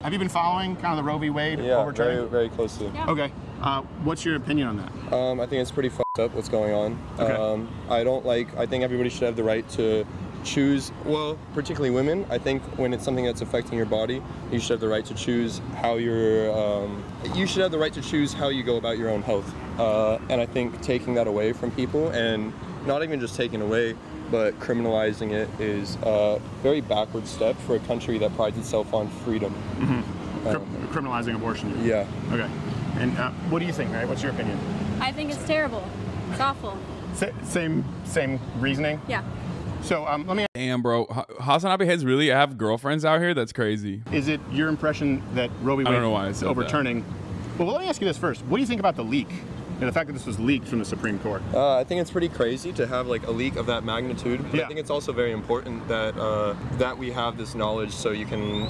Have you been following kind of the Roe v. Wade Yeah, overturning? very, very closely. Okay. Uh, what's your opinion on that? Um, I think it's pretty fucked up what's going on. Okay. Um, I don't like. I think everybody should have the right to choose. Well, particularly women. I think when it's something that's affecting your body, you should have the right to choose how you're. Um, you should have the right to choose how you go about your own health. Uh, and I think taking that away from people, and not even just taking away, but criminalizing it, is a very backward step for a country that prides itself on freedom. Cri- criminalizing abortion. Yeah. Okay. And uh, what do you think, Mary? What's your opinion? I think it's terrible. It's awful. Sa- same same reasoning. Yeah. So um, let me. Damn, bro. Ha- HasanAbi heads really have girlfriends out here? That's crazy. Is it your impression that Roe v. I Wade don't know why I said that. overturning? Well, let me ask you this first. What do you think about the leak? And the fact that this was leaked from the Supreme Court. Uh, I think it's pretty crazy to have like a leak of that magnitude. But Yeah. I think it's also very important that uh, that we have this knowledge so you can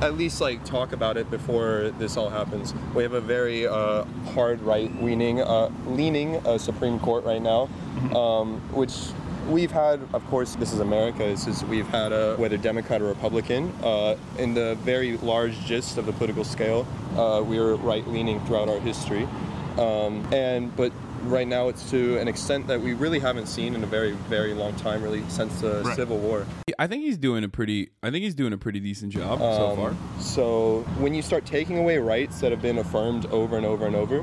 at least like talk about it before this all happens. We have a very uh, hard right leaning uh, leaning uh, Supreme Court right now, um, which. We've had, of course, this is America. This is we've had a whether Democrat or Republican. Uh, in the very large gist of the political scale, uh, we were right-leaning throughout our history. Um, and but right now it's to an extent that we really haven't seen in a very very long time really since the Right. civil war I think he's doing a pretty. I think he's doing a pretty decent job so Um, far. so when you start taking away rights that have been affirmed over and over and over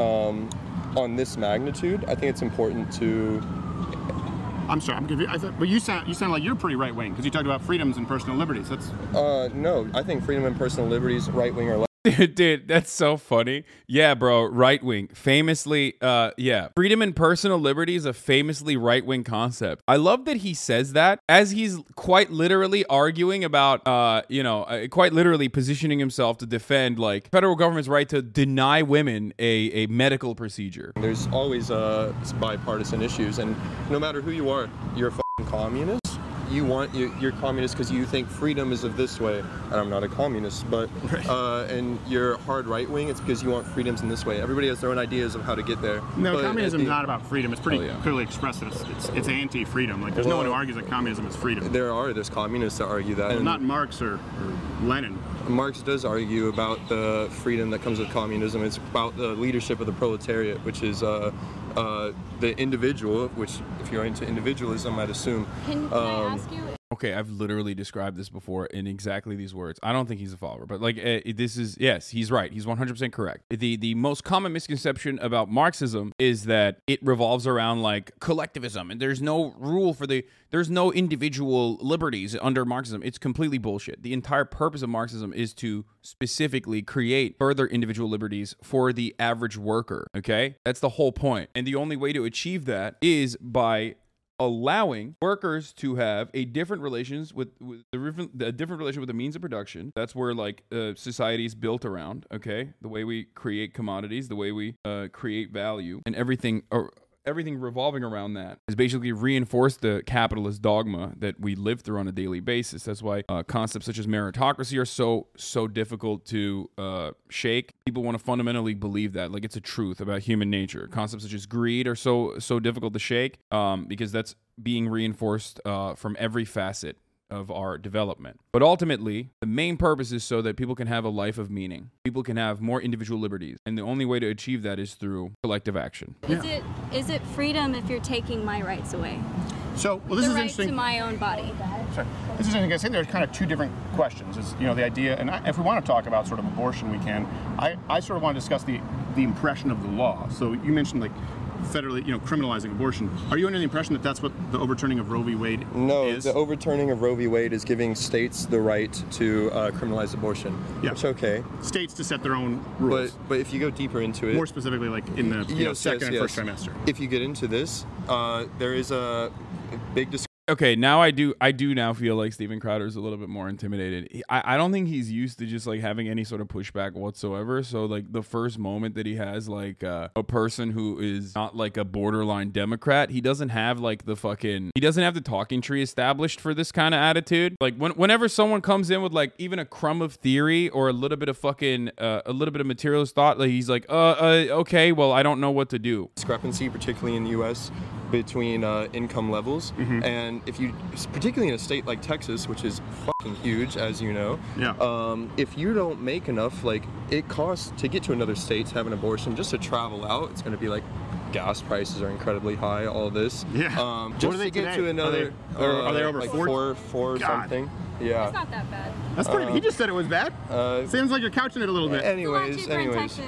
um, on this magnitude i think it's important to I'm sorry, I'm confused. I thought, but you sound you sound like you're pretty right wing because you talked about freedoms and personal liberties. That's uh, no i think freedom and personal liberties right wing or left Dude, dude, that's so funny. Yeah, bro, right wing. Famously, uh, yeah. Freedom and personal liberty is a famously right wing concept. I love that he says that as he's quite literally arguing about, uh, you know, uh, quite literally positioning himself to defend, like, federal government's right to deny women a, a medical procedure. there's always uh, bipartisan issues and no matter who you are you're a communist you want you're, you're communist because you think freedom is of this way and i'm not a communist but uh, and you're hard right wing it's because you want freedoms in this way everybody has their own ideas of how to get there no, But at communism's the- not about freedom. It's pretty Oh, yeah. clearly expressed. It's, it's, it's anti-freedom. Like there's no one who argues that communism is freedom. there are there's communists that argue that and Not Marx or, or Lenin. marx does argue about the freedom that comes with communism it's about the leadership of the proletariat which is uh, uh, the individual which if you're into individualism i'd assume Can, can I Um, ask you? Okay, I've literally described this before in exactly these words. I don't think he's a follower, but like uh, this is yes, he's right. He's 100% correct. The the most common misconception about Marxism is that it revolves around like collectivism and there's no rule for the there's no individual liberties under Marxism. It's completely bullshit. The entire purpose of Marxism is to specifically create further individual liberties for the average worker, okay? That's the whole point. And the only way to achieve that is by allowing workers to have a different relations with, with the different different relation with the means of production. That's where like uh, society is built around. Okay, the way we create commodities, the way we uh, create value, and everything. Or, Everything revolving around that is basically reinforce the capitalist dogma that we live through on a daily basis. That's why uh, concepts such as meritocracy are so so difficult to uh, shake. People want to fundamentally believe that, like it's a truth about human nature. Concepts such as greed are so so difficult to shake um, because that's being reinforced uh, from every facet of our development. But ultimately, the main purpose is so that people can have a life of meaning. People can have more individual liberties. And the only way to achieve that is through collective action. Is it is it freedom if you're taking my rights away? So, well, this the is right interesting. to my own body. Sorry. This is interesting. I think there's kind of two different questions. Is you know the idea, and I, if we want to talk about sort of abortion, we can. I, I sort of want to discuss the the impression of the law. So you mentioned like federally, you know, criminalizing abortion. Are you under the impression that that's what the overturning of Roe v. Wade No, is? the overturning of Roe v. Wade is giving states the right to uh, criminalize abortion. Yeah. Which okay, States to set their own rules. but if you go deeper into it, More specifically, like in the you know, second yes, and first trimester. If you get into this, uh, there is a big discussion. Okay, now I do I do now feel like Steven Crowder's a little bit more intimidated. I, I don't think he's used to just like having any sort of pushback whatsoever. So like the first moment that he has like uh, a person who is not like a borderline Democrat, he doesn't have like the fucking he doesn't have the talking tree established for this kind of attitude. Like when, whenever someone comes in with like even a crumb of theory or a little bit of fucking uh, a little bit of materialist thought, like he's like, uh, uh okay, well I don't know what to do. discrepancy, particularly in the U.S. between uh, income levels. Mm-hmm. And if you, particularly in a state like Texas, which is fucking huge, as you know, Yeah. um, if you don't make enough, like it costs to get to another state to have an abortion, just to travel out, it's going to be like gas prices are incredibly high. All this, Yeah. Um, What just are they to get today? to Are another, they- are- are they uh, over like four? four, four God. something? Yeah. It's not that bad. That's pretty. he just said it was bad. Uh, Seems like you're couching it a little bit. It's a lot anyways, cheaper anyways.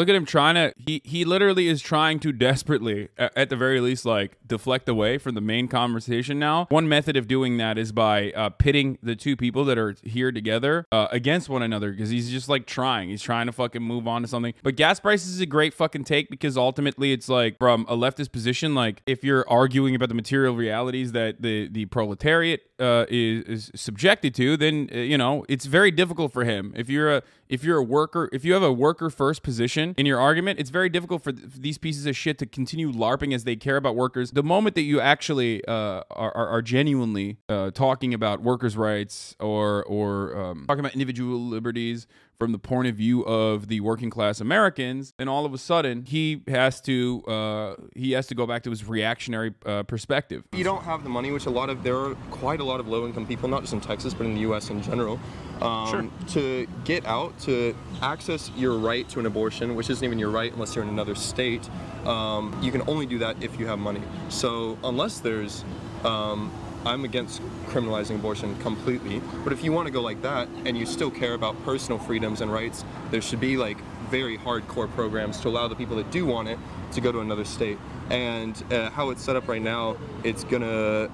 Look at him trying to. He he literally is trying to desperately, a- at the very least, like deflect away from the main conversation. Now, one method of doing that is by uh, pitting the two people that are here together uh, against one another because he's just like trying. He's trying to fucking move on to something. But gas prices is a great fucking take because ultimately it's like from a leftist position, like if you're arguing about the material realities that the the proletariat uh, is is subjected to, then uh, you know it's very difficult for him. If you're a if you're a worker, if you have a worker first position in your argument, it's very difficult for, th- for these pieces of shit to continue larping as they care about workers. The moment that you actually uh, are, are, genuinely uh, talking about workers' rights or or um, talking about individual liberties from the point of view of the working class Americans, and all of a sudden he has to uh, he has to go back to his reactionary uh, perspective. you don't have the money, which a lot of there are quite a lot of low-income people, not just in Texas but in the U.S. in general, um, to get out to access your right to an abortion, which isn't even your right unless you're in another state. Um, you can only do that if you have money. So unless there's um, I'm against criminalizing abortion completely, but if you want to go like that and you still care about personal freedoms and rights, there should be like very hardcore programs to allow the people that do want it to go to another state. And uh, how it's set up right now, it's gonna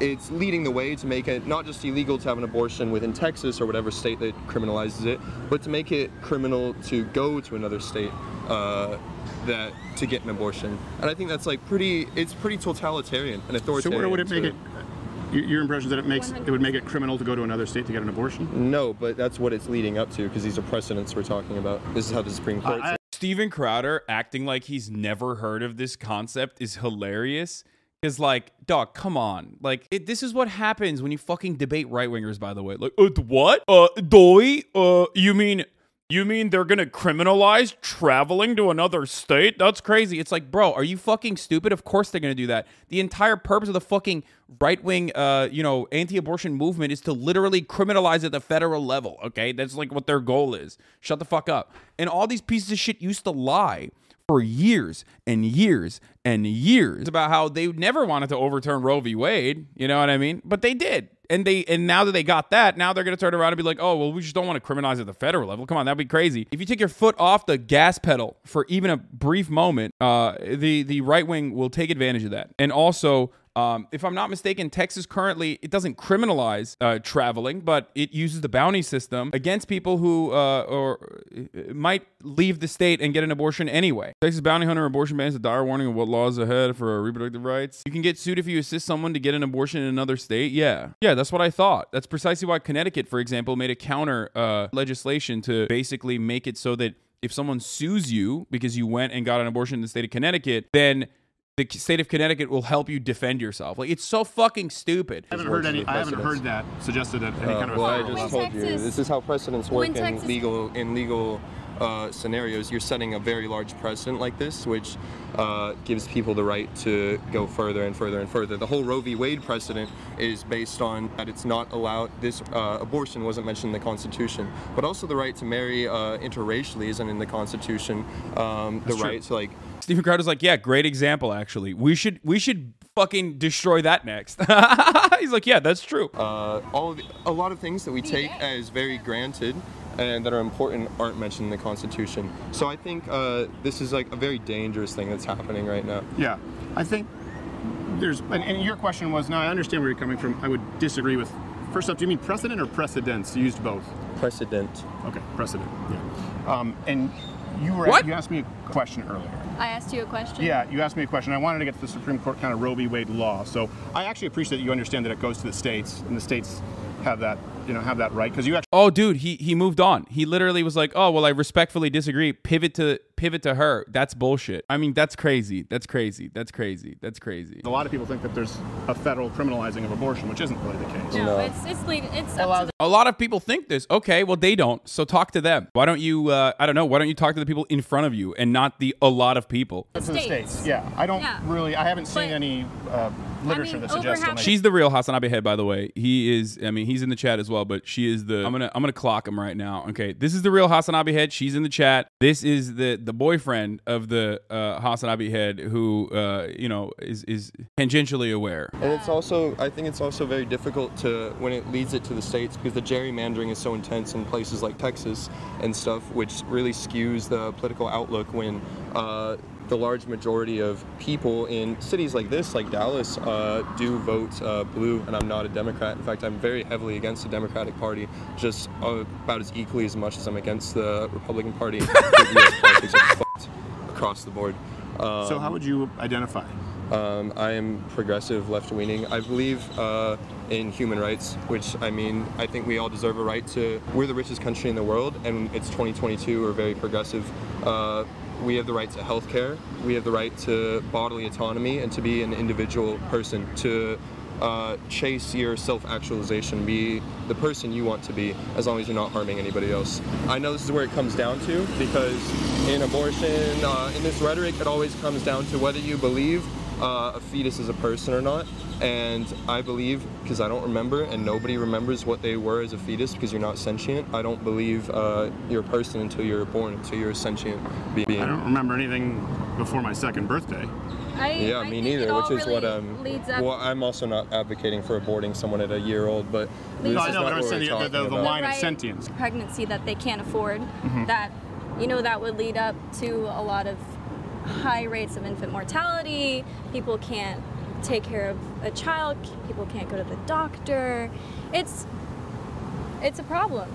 it's leading the way to make it not just illegal to have an abortion within Texas or whatever state that criminalizes it, but to make it criminal to go to another state uh, that to get an abortion. And I think that's like pretty. It's pretty totalitarian and authoritarian. So authoritarian. where would it make to- it? Your your impression is that it makes it would make it criminal to go to another state to get an abortion? No, but that's what it's leading up to because these are precedents we're talking about. This is how the Supreme Court. I- Steven Crowder acting like he's never heard of this concept is hilarious. Because, like, dog, come on. Like, it, this is what happens when you fucking debate right wingers, by the way. Like, uh, what? Uh, doy? Uh, you mean. You mean they're gonna criminalize traveling to another state? That's crazy. It's like, bro, are you fucking stupid? Of course they're gonna do that. The entire purpose of the fucking right wing, uh, you know, anti-abortion movement is to literally criminalize at the federal level. Okay, that's like what their goal is. Shut the fuck up. And all these pieces of shit used to lie for years and years and years about how they never wanted to overturn Roe v. Wade. You know what I mean? But they did. And they and now that they got that, now they're gonna turn around and be like, oh well, we just don't want to criminalize at the federal level. Come on, that'd be crazy. If you take your foot off the gas pedal for even a brief moment, uh, the the right wing will take advantage of that. And also, um, if I'm not mistaken, Texas currently it doesn't criminalize uh, traveling, but it uses the bounty system against people who uh, or uh, might leave the state and get an abortion anyway. Texas bounty hunter abortion ban is a dire warning of what laws ahead for reproductive rights. You can get sued if you assist someone to get an abortion in another state. Yeah, yeah, that's what I thought. That's precisely why Connecticut, for example, made a counter uh, legislation to basically make it so that if someone sues you because you went and got an abortion in the state of Connecticut, then the state of Connecticut will help you defend yourself. Like it's so fucking stupid. I haven't heard any. I haven't heard that suggested that any Uh, kind of. well, I just. When told you this is how precedents work in Texas- legal in legal uh, scenarios. You're setting a very large precedent like this, which uh, gives people the right to go further and further and further. The whole Roe v. Wade precedent is based on that it's not allowed. This uh, abortion wasn't mentioned in the Constitution, but also the right to marry uh, interracially isn't in the Constitution. Um, the That's true. right to like Steven Crowder's like, yeah, great example. Actually, we should we should fucking destroy that next. He's like, yeah, that's true. uh, all of the, a lot of things that we take as very granted and that are important aren't mentioned in the Constitution. So I think uh, this is like a very dangerous thing that's happening right now. Yeah, I think there's. And, and your question was. Now I understand where you're coming from. I would disagree with. First off, do you mean precedent or precedents? You used both. Precedent. Okay, precedent. Yeah. Um, and you were. What? You asked me a question earlier. I asked you a question. Yeah, you asked me a question. I wanted to get to the Supreme Court kind of Roe v. Wade law. So I actually appreciate that you understand that it goes to the states, and the states have that you know have that right because you actually Oh, dude, he he moved on. He literally was like, "Oh, well, I respectfully disagree. Pivot to pivot to her." That's bullshit. I mean, that's crazy. That's crazy. That's crazy. That's crazy. a lot of people think that there's a federal criminalizing of abortion, which isn't really the case. No, No. it's it's lead, it's up Allows- to the A lot of people think this. Okay, well, they don't. So talk to them. Why don't you? Uh, I don't know. Why don't you talk to the people in front of you and not the a lot of people? the States. states. Yeah, I don't Yeah. really. I haven't seen But- any uh, literature mean, that suggests. half- She's the real HasanAbi head, by the way. He is. I mean, he's in the chat as well, but she is the. I'm gonna. I'm gonna clock him right now. Okay, this is the real Hasan head. She's in the chat. This is the the boyfriend of the uh, HasanAbi head, who uh, you know is is tangentially aware. And it's also, I think it's also very difficult to, when it leads it to the states, because the gerrymandering is so intense in places like Texas and stuff, which really skews the political outlook when uh, the large majority of people in cities like this, like Dallas, uh, do vote uh, blue. And I'm not a Democrat. In fact, I'm very heavily against the Democratic Party, just uh, about as equally as much as I'm against the Republican Party. The US politics are fucked across the board. Um, so how would you identify? um, I am progressive, left leaning. I believe uh, in human rights, which I mean, I think we all deserve a right to. We're the richest country in the world, and it's 2022. We're very progressive. Uh, we have the right to health care. We have the right to bodily autonomy and to be an individual person, to uh, chase your self-actualization, be the person you want to be, as long as you're not harming anybody else. I know this is where it comes down to, because in abortion, uh, in this rhetoric, it always comes down to whether you believe uh, a fetus is a person or not. And I believe, because I don't remember, and nobody remembers what they were as a fetus because you're not sentient, I don't believe uh, you're a person until you're born, until you're a sentient being. I don't remember anything before my second birthday. I, Yeah, I me neither, it all which is what really um. leads up Well, I'm also not advocating for aborting someone at a year old, but this No, I is know, not but I'm what saying we're the, the, talking the, the about. line of sentience. pregnancy that they can't afford Mm-hmm. that you know that would lead up to a lot of high rates of infant mortality people can't take care of a child people can't go to the doctor it's it's a problem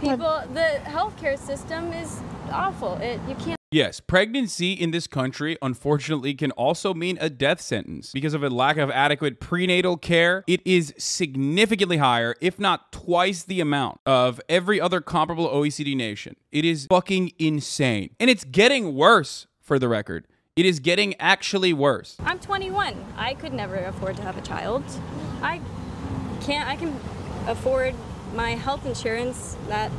people the healthcare system is awful it you can't Yes, pregnancy in this country unfortunately can also mean a death sentence because of a lack of adequate prenatal care. It is significantly higher, if not twice the amount of every other comparable OECD nation. It is fucking insane. And it's getting worse for the record. It is getting actually worse. I'm 21. I could never afford to have a child. I can't. I can afford my health insurance that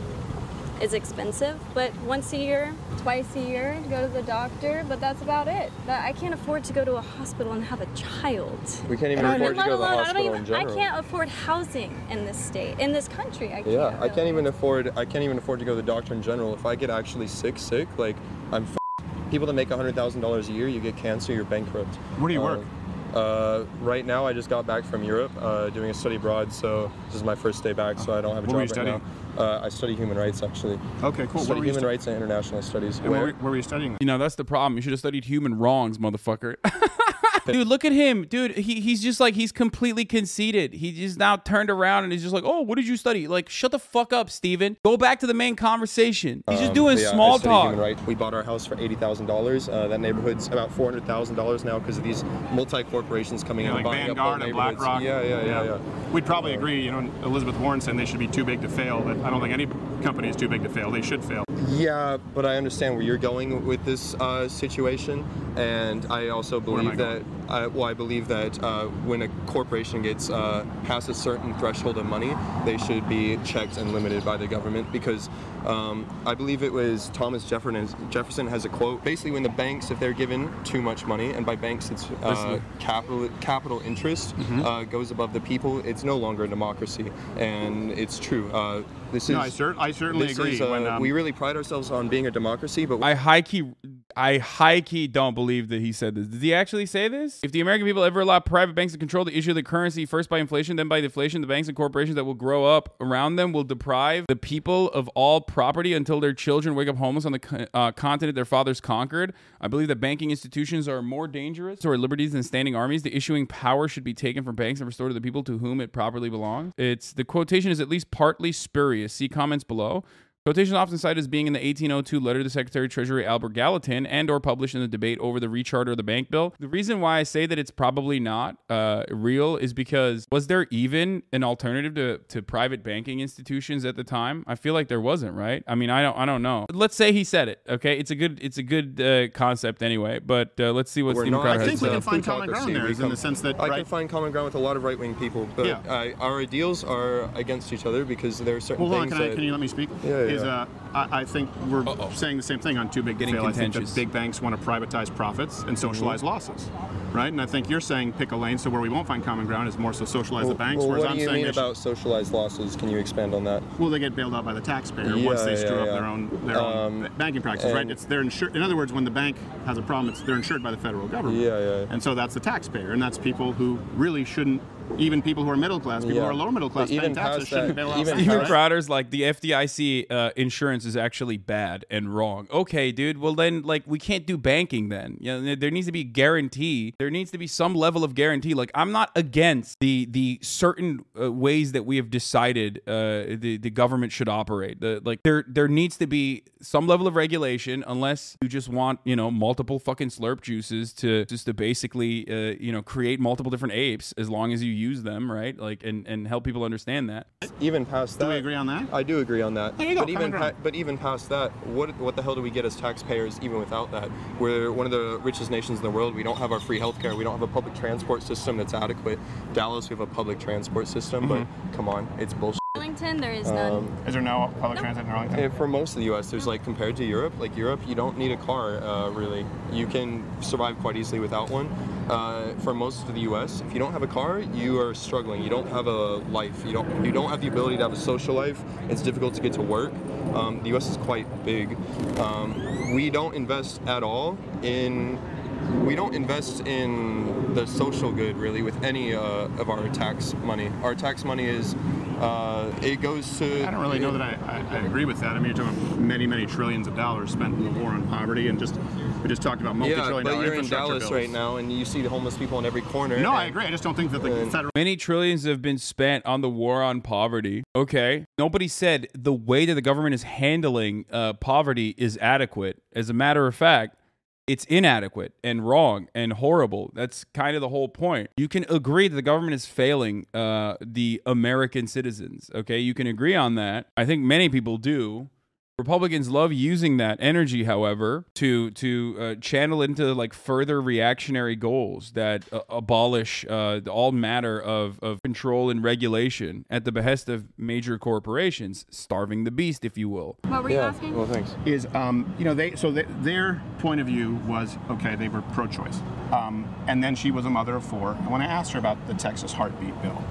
is expensive, but once a year, twice a year, to go to the doctor. But that's about it. That I can't afford to go to a hospital and have a child. We can't even afford to go to the alone, I, don't hospital in even, I can't afford housing in this state, in this country. I can't. Yeah, I can't even afford. I can't even afford to go to the doctor in general. If I get actually sick, sick, like I'm. F- People that make hundred thousand dollars a year, you get cancer, you're bankrupt. Where do you Uh, work? Uh, right now, I just got back from Europe, uh, doing a study abroad. So this is my first day back, so I don't have a What were job you right now. Uh, I study human rights, actually. Okay, cool. What Study were human stu- rights and international studies. and where, Where? were- where were you studying? You know, that's the problem. You should have studied human wrongs, motherfucker. Dude, look at him. Dude, he, he's just like, he's completely conceited. He just now turned around and he's just like, oh, what did you study? Like, shut the fuck up, Steven. Go back to the main conversation. He's just Um, doing yeah, small talk. Right. We bought our house for eighty thousand dollars. Uh, that neighborhood's about four hundred thousand dollars now because of these multi corporations coming You know, in like and buying up whole Vanguard and neighborhoods. BlackRock. Yeah, yeah, yeah, yeah. We'd probably agree. You know, Elizabeth Warren said they should be too big to fail. But I don't think any company is too big to fail. They should fail. Yeah, but I understand where you're going with this uh, situation, and I also believe that. Going? I, well, I believe that uh, when a corporation gets uh, past a certain threshold of money, they should be checked and limited by the government because um, I believe it was Thomas Jefferson. Jefferson has a quote. Basically, when the banks, if they're given too much money, and by banks it's uh, capital capital interest Mm-hmm. uh, goes above the people, it's no longer a democracy, and it's true. Uh, this is. No, I, cer- I certainly this agree. is, uh, when, um, we really pride ourselves on being a democracy, but I high key, I high key don't believe that he said this. Did he actually say this? If the American people ever allow private banks to control the issue of the currency, first by inflation, then by deflation, the banks and corporations that will grow up around them will deprive the people of all property until their children wake up homeless on the uh, continent their fathers conquered. I believe that banking institutions are more dangerous to our liberties than standing armies. The issuing power should be taken from banks and restored to the people to whom it properly belongs. It's the quotation is at least partly spurious. See comments below. Quotation often cited as being in the 1802 letter to Secretary of Treasury Albert Gallatin and or published in the debate over the recharter of the bank bill. The reason why I say that it's probably not uh, real is because was there even an alternative to, to private banking institutions at the time? I feel like there wasn't, right? I mean, I don't I don't know. Let's say he said it. Okay, it's a good it's a good uh, concept anyway. But uh, let's see what We're Steven not- Crowder I think to we say. can find common ground there, in the sense that I right. can find common ground with a lot of right wing people, but Yeah. I, our ideals are against each other because there are certain Well, hold on, things can, I, can you let me speak? Yeah, Is, yeah. uh, I, I think we're Uh-oh. saying the same thing on Too Big to Fail. I think that big banks want to privatize profits and socialize Mm-hmm. losses, right? And I think you're saying pick a lane, so where we won't find common ground is more so socialize the banks, well, whereas what I'm do you saying mean they should- about socialized losses? Can you expand on that? well, they get bailed out by the taxpayer once they Yeah, screw yeah, up their own their own Um, banking practices, right? It's they're insured. In other words, when the bank has a problem, it's they're insured by the federal government. Yeah, yeah. And so that's the taxpayer, and that's people who really shouldn't. Even people who are middle class, people who are lower middle class, But paying even taxes shouldn't that- bail out. even banks, Steven right? Crowder's like the FDIC uh, insurance is actually bad and wrong. Okay, dude. Well, then like we can't do banking then. You know, there needs to be guarantee. There needs to be some level of guarantee. Like I'm not against the the certain uh, ways that we have decided uh, the the government should operate. The like there there needs to be some level of regulation unless you just want you know multiple fucking slurp juices to just to basically uh, you know create multiple different apes as long as you use them right like and and help people understand that. Even past that. Do we agree on that? I do agree on that. There you go, But even pa- but even past that, what what the hell do we get as taxpayers even without that? We're one of the richest nations in the world. We don't have our free healthcare. We don't have a public transport system that's adequate. Dallas, we have a public transport system, Mm-hmm. but come on, it's bullshit. Arlington, there is none. Um, Is there no public No. transit in Arlington? Eh, For most of the U.S., there's like compared to Europe, like Europe, you don't need a car uh, really. You can survive quite easily without one. Uh, for most of the U.S., if you don't have a car, you are struggling. You don't have a life. You don't. You don't have the ability to have a social life. It's difficult to get to work. Um, the U.S. is quite big. Um, we don't invest at all in. We don't invest in the social good really with any uh, of our tax money. Our tax money is. Uh, it goes to. I don't really know that I, I, I agree with that. I mean, you're talking about many, many trillions of dollars spent in the war on poverty, and just we just talked about Yeah, multi-trillion but dollar you're in Dallas bills. right now, and you see the homeless people in every corner. No, I agree. I just don't think that the And- federal Many trillions have been spent on the war on poverty. Okay. Nobody said the way that the government is handling uh, poverty is adequate. As a matter of fact, it's inadequate and wrong and horrible. That's kind of the whole point. You can agree that the government is failing uh, the American citizens. Okay. You can agree on that. I think many people do. Republicans love using that energy, however, to to uh, channel into like further reactionary goals that uh, abolish uh, all matter of, of control and regulation at the behest of major corporations, starving the beast, if you will. What were you Yeah. asking? Well, thanks. is, um, you know, they so they, their point of view was okay. They were pro-choice, um, and then she was a mother of four. And when I asked her about the Texas heartbeat bill,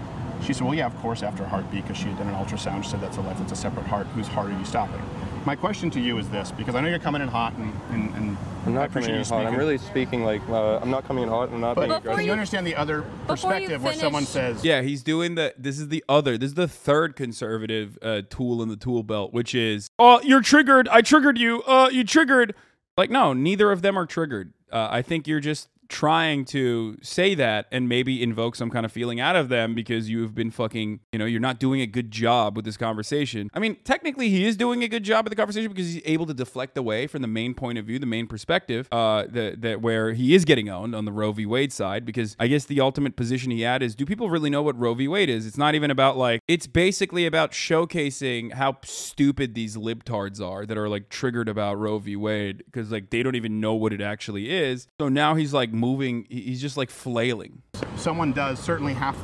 she said, "Well, yeah, of course, after a heartbeat, because she had done an ultrasound. She said that's a life, that's a separate heart. Whose heart are you stopping?" My question to you is this, because I know you're coming in hot, and, and, and I'm I not appreciate coming you in hot. I'm really speaking like uh, I'm not coming in hot. I'm not But being aggressive. you you- understand the other perspective where someone says, Yeah, he's doing the. This is the other. This is the third conservative uh, tool in the tool belt, which is, oh, you're triggered. I triggered you. Uh, you triggered. Like, no, neither of them are triggered. Uh, I think you're just trying to say that and maybe invoke some kind of feeling out of them because you've been fucking, you know, you're not doing a good job with this conversation. I mean, technically, he is doing a good job with the conversation because he's able to deflect away from the main point of view, the main perspective, uh, that that where he is getting owned on the Roe v. Wade side. Because I guess the ultimate position he had is, do people really know what Roe v. Wade is? It's not even about like, it's basically about showcasing how stupid these libtards are that are like triggered about Roe v. Wade because like they don't even know what it actually is. So now he's like moving, he's just like flailing. someone does certainly half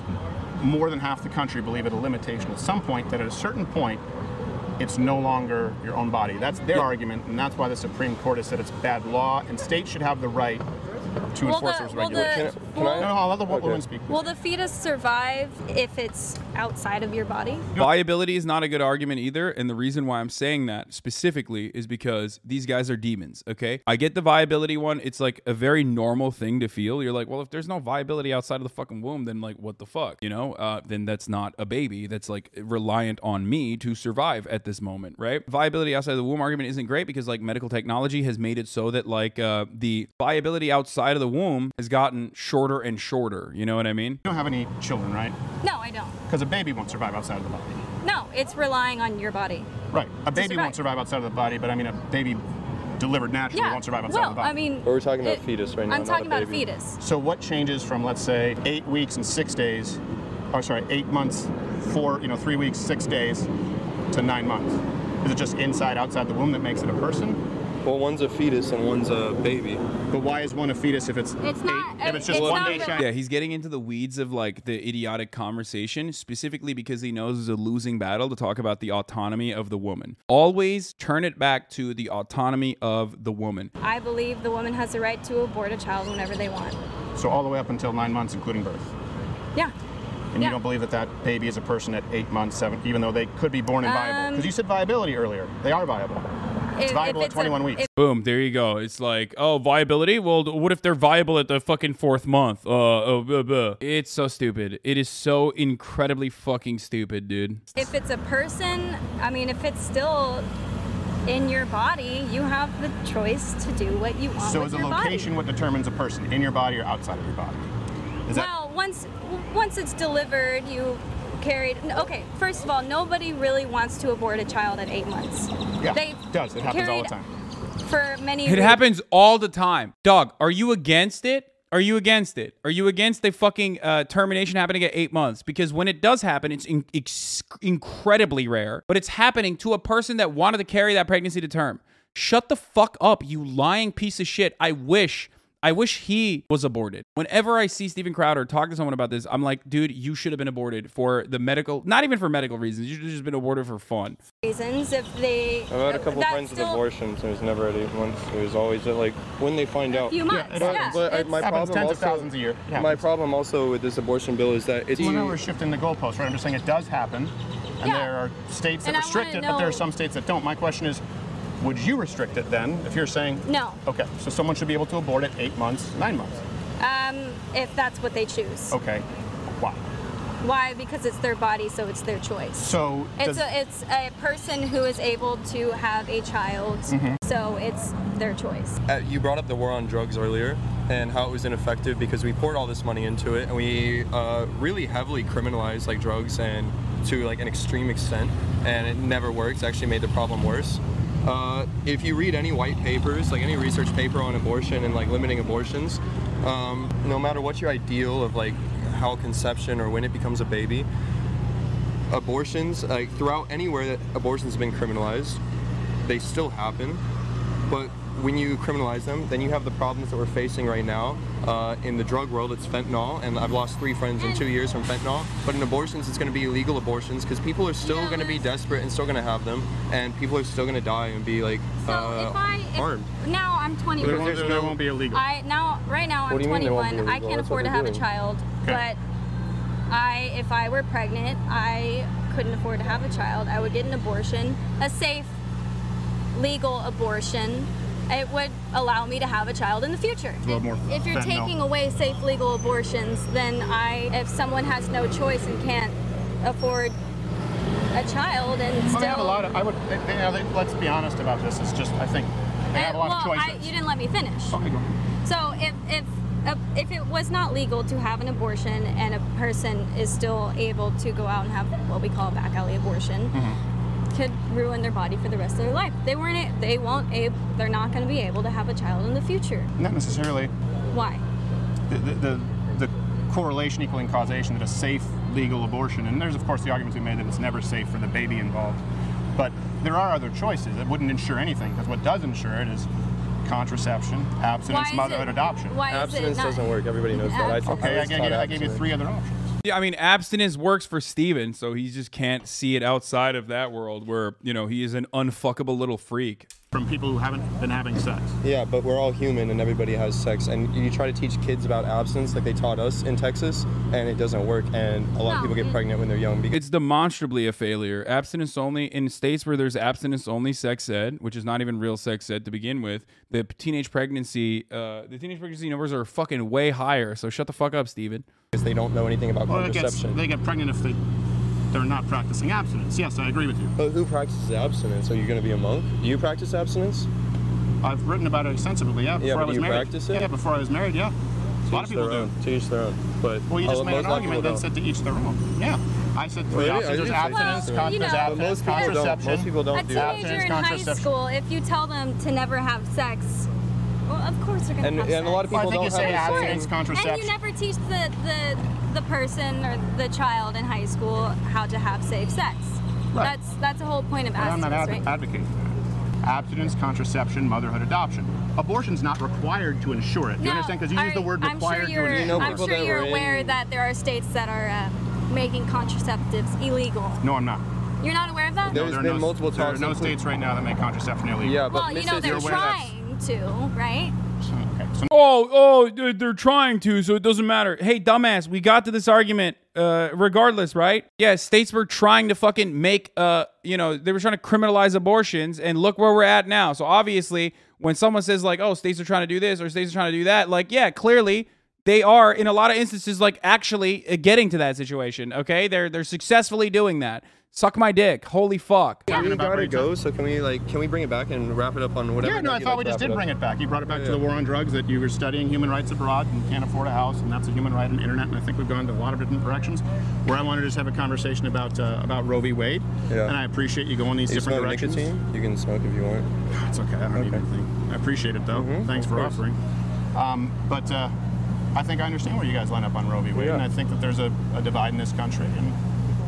more than half the country believe it a limitation. At some point that at a certain point it's no longer your own body. That's their argument and that's why the supreme court has said it's bad law and states should have the right to Will enforce the- those will the- regulations Can can no, I- no, I'll let the Okay. woman speak Will the fetus survive if it's outside of your body? Viability is not a good argument either. And the reason why I'm saying that specifically is because these guys are demons, okay? I get the viability one. It's like a very normal thing to feel. You're like, well, if there's no viability outside of the fucking womb, then like, what the fuck? You know? Uh, then that's not a baby. That's like reliant on me to survive at this moment, right? Viability outside of the womb argument isn't great because like medical technology has made it so that like uh, the viability outside of the womb has gotten shorter and shorter. You know what I mean? you don't have any children right No, I don't. because a baby won't survive outside of the body No, it's relying on your body. Right. A baby survive. won't survive outside of the body, but I mean, a baby delivered naturally Yeah. won't survive outside well, of the body. I mean, But we're talking about it- fetus right now, I'm talking a about a baby. fetus. So what changes from let's say eight weeks and six days, or sorry, eight months, four, you know, three weeks, six days, to nine months? Is it just inside, outside the womb that makes it a person? Well, one's a fetus and one's a baby. But why is one a fetus if it's, It's eight, not- if it's just it's one day really- shy? Yeah, he's getting into the weeds of like the idiotic conversation, specifically because he knows it's a losing battle to talk about the autonomy of the woman. Always turn it back to the autonomy of the woman. I believe the woman has the right to abort a child whenever they want. So all the way up until nine months, including birth. Yeah. And Yeah. you don't believe that that baby is a person at eight months, seven, even though they could be born and viable? Um, Because you said viability earlier. They are viable. It's If- viable if at 21 a, weeks. if- Boom, there you go. It's like, oh, viability? Well, what if they're viable at the fucking fourth month? Uh, uh, uh, uh. It's so stupid. It is so incredibly fucking stupid, dude. if it's a person, I mean, if it's still in your body, you have the choice to do what you want So with is a location body. what determines a person, in your body or outside of your body? Is that Well, once once it's delivered, you carried. Okay, first of all, nobody really wants to abort a child at eight months. yeah, They it does. It happens all the time. For many. It reasons. happens all the time. Dog, are you against it? Are you against it? Are you against the fucking uh, termination happening at eight months? Because when it does happen, it's in- ex- incredibly rare, but it's happening to a person that wanted to carry that pregnancy to term. Shut the fuck up, you lying piece of shit. I wish. I wish he was aborted. Whenever I see Steven Crowder talk to someone about this, I'm like, dude, you should have been aborted for the medical, not even for medical reasons. You should have just been aborted for fun. reasons if they. I've had a couple that's friends with abortions, and it was never at eight months. It was always at like when they find out. A few months. it Yeah. But I- it's- my Happens problem tens of also, thousands a year. It My problem also with this abortion bill is that it's Well, now we're shifting the goalposts, right? I'm just saying it does happen, and Yeah. there are states that And restrict wanna it, but there are some states that don't. My question is, would you restrict it then if you're saying No. Okay, so someone should be able to abort at eight months, nine months. Um, if that's what they choose. Okay, why? Why? Because it's their body, so it's their choice. So It's does, a, it's a person who is able to have a child, Mm-hmm. so it's their choice. Uh, you brought up the war on drugs earlier and how it was ineffective because we poured all this money into it and we uh, really heavily criminalized like drugs and to like an extreme extent and it never worked. It's actually made the problem worse. Uh, if you read any white papers, like any research paper on abortion and like limiting abortions, um, no matter what your ideal of like how conception or when it becomes a baby, abortions like throughout anywhere that abortions have been criminalized, they still happen. But when you criminalize them, then you have the problems that we're facing right now uh, in the drug world. It's fentanyl, and I've lost three friends in two years from fentanyl. But in abortions, it's going to be illegal abortions because people are still Yeah, going to be desperate and still going to have them, and people are still going to die and be like So uh, if I if, harmed. now I'm 21. there, won't, there won't be illegal. I now right now I'm What do you mean they won't 21. I can't That's afford to they're have a child, Okay. but I if I were pregnant, I couldn't afford to have a child. I would get an abortion, a safe, legal abortion. It would allow me to have a child in the future. more if you're taking away safe legal abortions, then I if someone has no choice and can't afford a child and Well, still they have a lot of. I would. They, they, you know, they, let's be honest about this. It's just. I think they have a Uh, lot well, of I, choices. you didn't let me finish. Okay, go. So if if if it was not legal to have an abortion and a person is still able to go out and have what we call a back alley abortion, could ruin their body for the rest of their life. They weren't. They won't. Able, they're not going to be able to have a child in the future. Not necessarily. Why? the, the, the, the correlation equaling causation that a safe legal abortion, and there's of course the argument we made that it's never safe for the baby involved, but there are other choices that wouldn't insure anything because what does insure it is contraception, abstinence, Why is motherhood, it, adoption. Why Abstinence is it not, doesn't work. Everybody knows that. I, Abstinence. Okay, I, was gave you, I gave you three other options. Yeah, I mean, abstinence works for Steven, so he just can't see it outside of that world where, you know, he is an unfuckable little freak. From people who haven't been having sex. Yeah, but we're all human and everybody has sex. And you try to teach kids about abstinence like they taught us in Texas, and it doesn't work. And a lot of people get it- pregnant when they're young because It's demonstrably a failure. Abstinence only in states where there's abstinence only sex ed, which is not even real sex ed to begin with. The teenage pregnancy, uh, the teenage pregnancy numbers are fucking way higher. So shut the fuck up, Steven. Because they don't know anything about Well, it gets, contraception. they get pregnant if they, they're not practicing abstinence. Yes, I agree with you. But who practices abstinence? Are you going to be a monk? Do you practice abstinence? I've written about it extensively, yeah, before Yeah, I was you married. practice it? Yeah, before I was married, yeah. A lot of To each people their do. own. To each their own. But Well, you just made an argument people that said to each their own. Yeah. I said three Well, I options. There's did say abstinence, Well, con- you there's know- abstinence, But most people don't. contraception. Most people A don't do that. teenager Abstinence, in high contraception. school, if you tell them to never have sex, well, of course they're gonna And, have and a lot of sex. Well, I people think don't you say have the abstinence, contraception. And you never teach the, the the person or the child in high school how to have safe sex. Right. That's that's the whole point of But I'm not abstinence, right? advocating that. Abstinence, contraception, motherhood, adoption. Abortion's not required to ensure it. Do you understand? Because you use the are- word I'm required sure you're, to You know I'm sure that you're aware in- that there are states that are uh, making contraceptives illegal. No, I'm not. You're not aware of that? There's No, there are been no, multiple There are no states right now that make contraception illegal. Yeah, but well, you know they're You're aware that's- trying to, right? Okay. So Oh, oh, they're, they're trying to, so it doesn't matter. Hey, dumbass, we got to this argument uh, regardless, right? Yeah, states were trying to fucking make, uh, you know, they were trying to criminalize abortions, and look where we're at now. So obviously, when someone says like, oh, states are trying to do this or states are trying to do that, like, yeah, clearly they are in a lot of instances like actually uh, getting to that situation. Okay, they're they're successfully doing that. Suck my dick. Holy fuck. talking We about gotta go. So can we like can we bring it back and wrap it up on whatever? Yeah, no, I thought like we just did up? bring it back. You brought it back to Yeah. the war on drugs, that you were studying human rights abroad and can't afford a house, and that's a human right on the internet. And I think we've gone to a lot of different directions. Where I wanted to just have a conversation about uh, about Roe v. Wade, Yeah. and I appreciate you going these You different directions. nicotine? You can smoke if you want. It's okay. I don't need anything. I appreciate it though. Mhm, Thanks for course. offering. Um, but uh, I think I understand where you guys line up on Roe v. Wade, Yeah. and I think that there's a, a divide in this country, and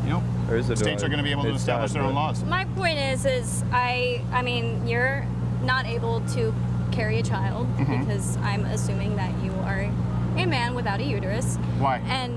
you know, There is a states are going to be able to establish sad, their own laws. My point is, is I, I mean, you're not able to carry a child Mm-hmm. because I'm assuming that you are a man without a uterus. Why? And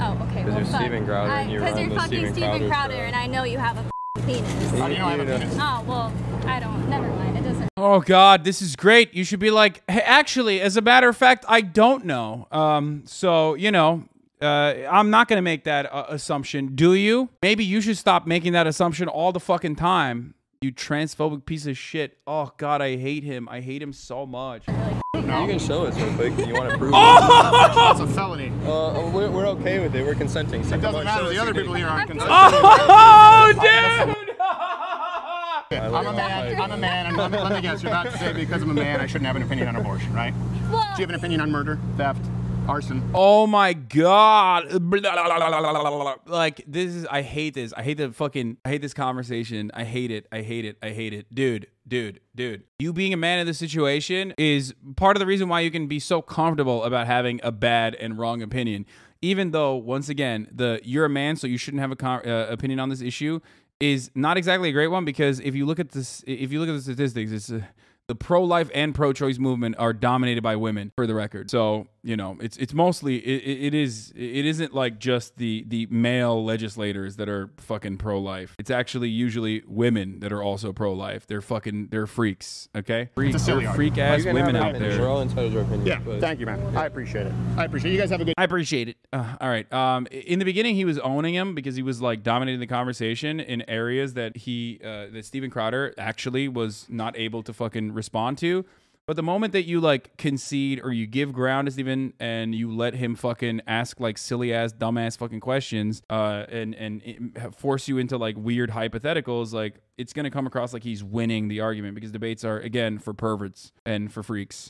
oh, okay. 'Cause well, you're fuck. Steven Crowder and I- you 'cause you're the fucking Steven Steven Crowder Crowder, and I know you have a penis. How do you know I have a penis? Oh well, I don't. Never mind. It doesn't. Oh God, this is great. You should be like, hey, actually, as a matter of fact, I don't know. Um, so you know, uh, I'm not gonna make that uh, assumption. Do you? Maybe you should stop making that assumption all the fucking time. You transphobic piece of shit. Oh God, I hate him. I hate him so much. You can show us real quick. You want to prove it? That's a felony. Uh, we're, we're okay with it. We're consenting. So It doesn't matter. The other people dick. here aren't consenting. Oh, dude! I'm a man. I'm a man, and let me, let me guess. You're about to say because I'm a man, I shouldn't have an opinion on abortion, right? Well, Do you have an opinion on murder, theft, arson? Oh my god. Like this is I hate this. I hate the fucking I hate this conversation. I hate it. I hate it. I hate it. Dude, dude, dude. You being a man in this situation is part of the reason why you can be so comfortable about having a bad and wrong opinion. Even though once again, the you're a man so you shouldn't have a con- uh, opinion on this issue is not exactly a great one because if you look at this if you look at the statistics it's uh, the pro-life and pro-choice movement are dominated by women for the record so you know it's it's mostly it, it it is it isn't like just the the male legislators that are fucking pro-life it's actually usually women that are also pro-life they're fucking they're freaks okay freak, they're freak ass women out opinion. there We're all entitled to our opinion. Yeah. but- Thank you, man. I appreciate it. I appreciate it. You guys have a good. I appreciate it. Uh, all right. Um, in the beginning, he was owning him because he was like dominating the conversation in areas that he, uh, that Steven Crowder actually was not able to fucking respond to. But the moment that you like concede or you give ground to Steven and you let him fucking ask like silly ass, dumbass fucking questions, uh, and and force you into like weird hypotheticals, like it's gonna come across like he's winning the argument because debates are again for perverts and for freaks.